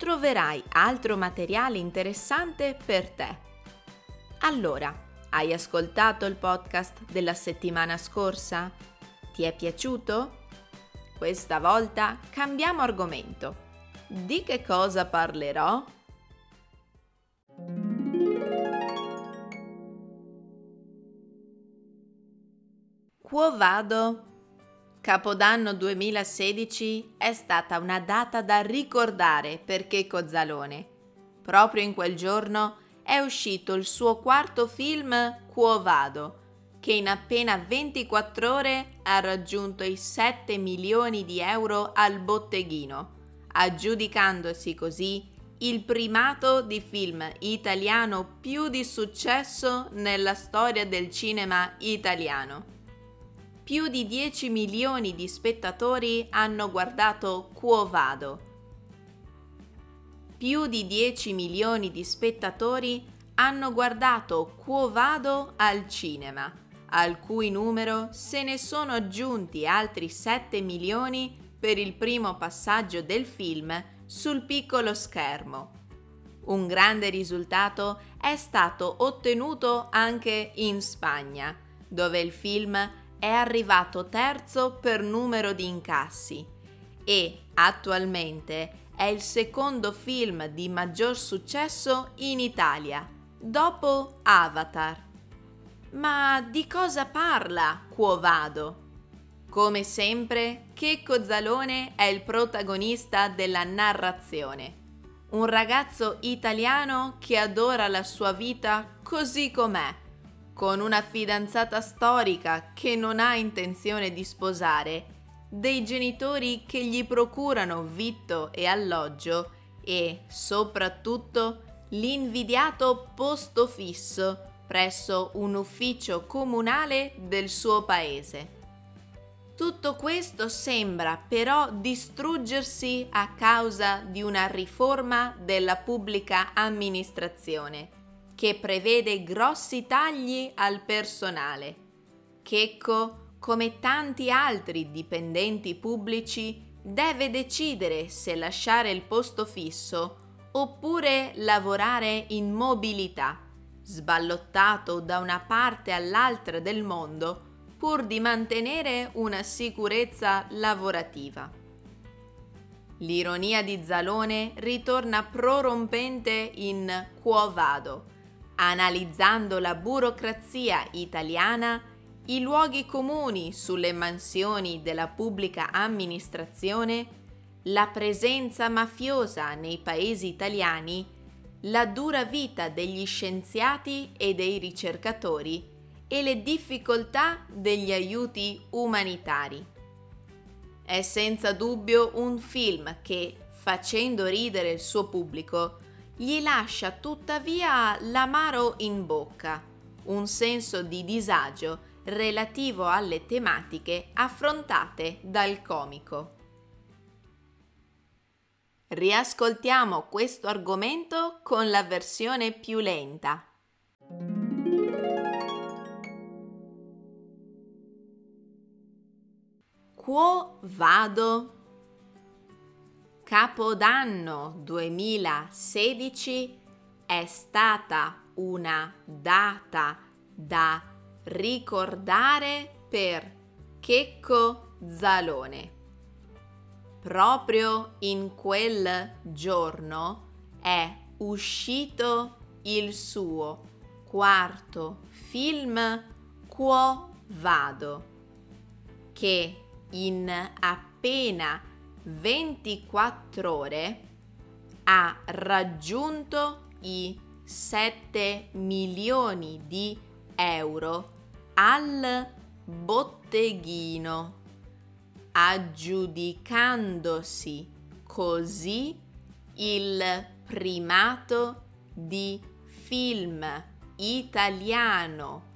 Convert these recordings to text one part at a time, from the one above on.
troverai altro materiale interessante per te. Allora, hai ascoltato il podcast della settimana scorsa? Ti è piaciuto? Questa volta cambiamo argomento. Di che cosa parlerò? Quo vado? Capodanno 2016 è stata una data da ricordare per Checco Zalone. Proprio in quel giorno è uscito il suo quarto film Quo Vado, che in appena 24 ore ha raggiunto i 7 milioni di euro al botteghino, aggiudicandosi così il primato di film italiano più di successo nella storia del cinema italiano più di 10 milioni di spettatori hanno guardato Quo Vado. Più di 10 milioni di spettatori hanno guardato Quo Vado al cinema, al cui numero se ne sono aggiunti altri 7 milioni per il primo passaggio del film sul piccolo schermo. Un grande risultato è stato ottenuto anche in Spagna, dove il film è arrivato terzo per numero di incassi e attualmente è il secondo film di maggior successo in Italia, dopo Avatar. Ma di cosa parla Quo Vado? Come sempre, Checco Zalone è il protagonista della narrazione. Un ragazzo italiano che adora la sua vita così com'è con una fidanzata storica che non ha intenzione di sposare, dei genitori che gli procurano vitto e alloggio e, soprattutto, l'invidiato posto fisso presso un ufficio comunale del suo paese. Tutto questo sembra però distruggersi a causa di una riforma della pubblica amministrazione che prevede grossi tagli al personale. Checco, come tanti altri dipendenti pubblici, deve decidere se lasciare il posto fisso oppure lavorare in mobilità, sballottato da una parte all'altra del mondo pur di mantenere una sicurezza lavorativa. L'ironia di Zalone ritorna prorompente in Quo Vado, analizzando la burocrazia italiana, i luoghi comuni sulle mansioni della pubblica amministrazione, la presenza mafiosa nei paesi italiani, la dura vita degli scienziati e dei ricercatori e le difficoltà degli aiuti umanitari. È senza dubbio un film che, facendo ridere il suo pubblico, gli lascia tuttavia l'amaro in bocca, un senso di disagio relativo alle tematiche affrontate dal comico. Riascoltiamo questo argomento con la versione più lenta. Quo vado Capodanno 2016 è stata una data da ricordare per Checco Zalone. Proprio in quel giorno è uscito il suo quarto film Quo Vado, che in appena 24 ore ha raggiunto i 7 milioni di euro al botteghino, aggiudicandosi così il primato di film italiano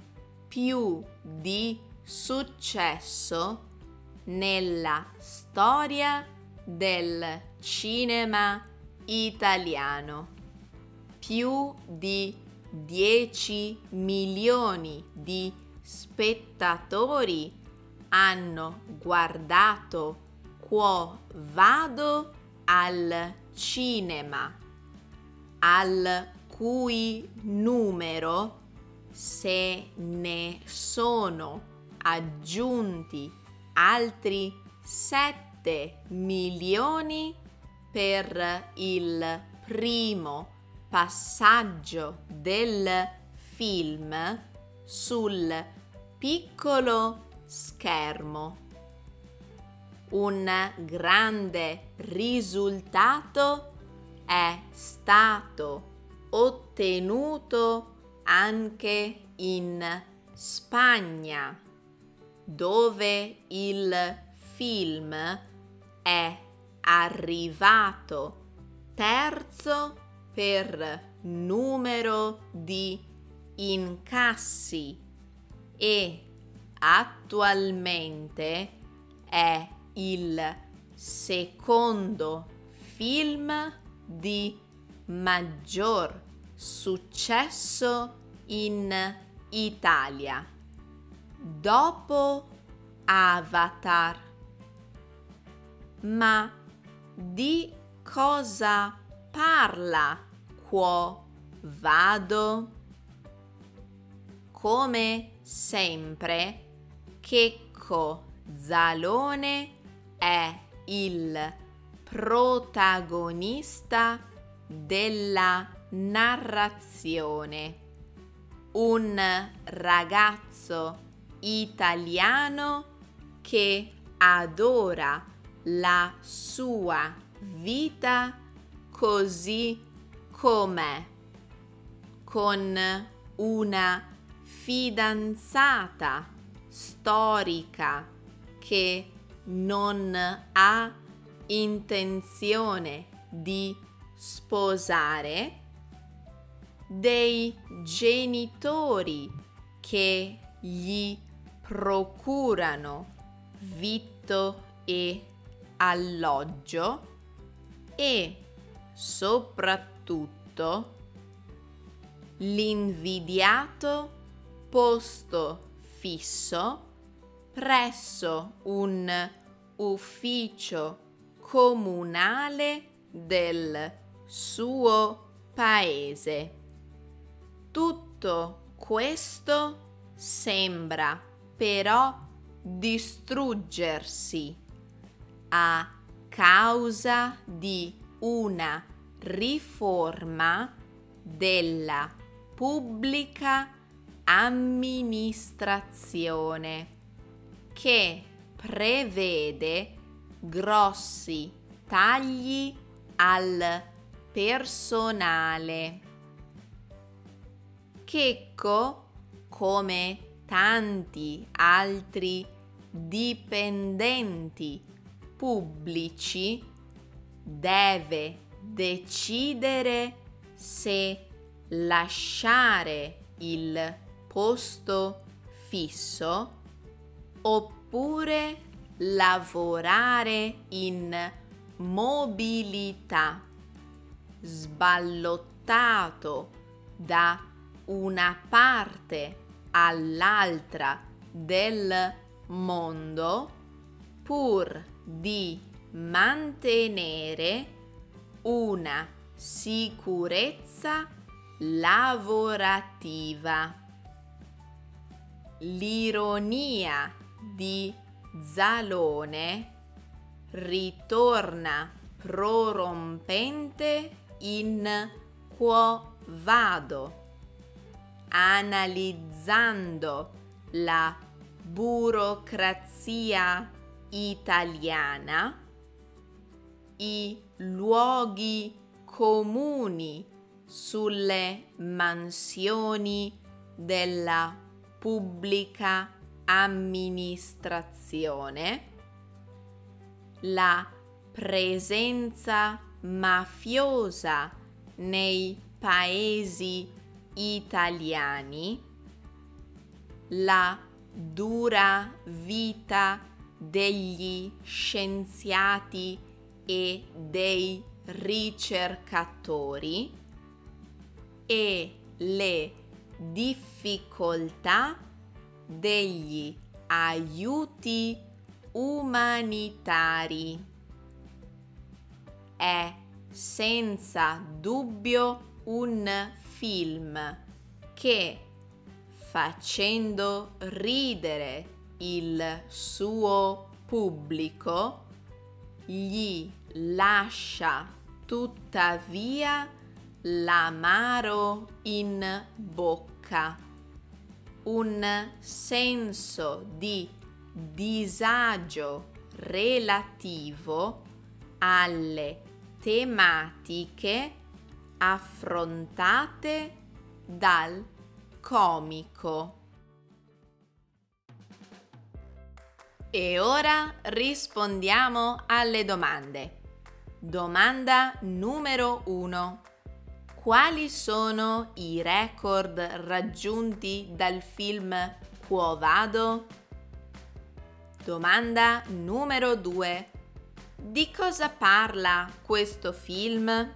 più di successo nella storia del cinema italiano. Più di 10 milioni di spettatori hanno guardato Quo vado al cinema, al cui numero se ne sono aggiunti altri 7 milioni per il primo passaggio del film sul piccolo schermo. Un grande risultato è stato ottenuto anche in Spagna, dove il film è arrivato terzo per numero di incassi e attualmente è il secondo film di maggior successo in Italia dopo Avatar. Ma di cosa parla quo vado? Come sempre, Checco Zalone è il protagonista della narrazione. Un ragazzo italiano che adora la sua vita così com'è, con una fidanzata storica che non ha intenzione di sposare, dei genitori che gli procurano vitto e alloggio e soprattutto l'invidiato posto fisso presso un ufficio comunale del suo paese. Tutto questo sembra però distruggersi a causa di una riforma della pubblica amministrazione che prevede grossi tagli al personale. Checco, come tanti altri dipendenti pubblici, deve decidere se lasciare il posto fisso oppure lavorare in mobilità, sballottato da una parte all'altra del mondo pur di mantenere una sicurezza lavorativa. L'ironia di Zalone ritorna prorompente in Quo Vado, analizzando la burocrazia italiana, i luoghi comuni sulle mansioni della pubblica amministrazione, la presenza mafiosa nei paesi italiani, la dura vita degli scienziati e dei ricercatori e le difficoltà degli aiuti umanitari. È senza dubbio un film che facendo ridere il suo pubblico gli lascia tuttavia l'amaro in bocca, un senso di disagio relativo alle tematiche affrontate dal comico. E ora rispondiamo alle domande. Domanda numero 1. Quali sono i record raggiunti dal film Quo Vado? Domanda numero 2. Di cosa parla questo film?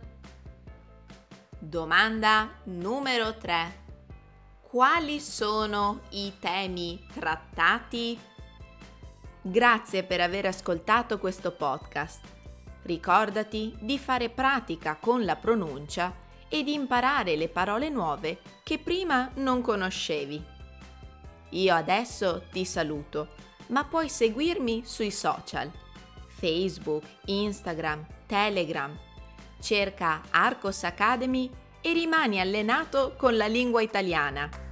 Domanda numero 3. Quali sono i temi trattati? Grazie per aver ascoltato questo podcast. Ricordati di fare pratica con la pronuncia e di imparare le parole nuove che prima non conoscevi. Io adesso ti saluto, ma puoi seguirmi sui social. Facebook, Instagram, Telegram. Cerca Arcos Academy e rimani allenato con la lingua italiana.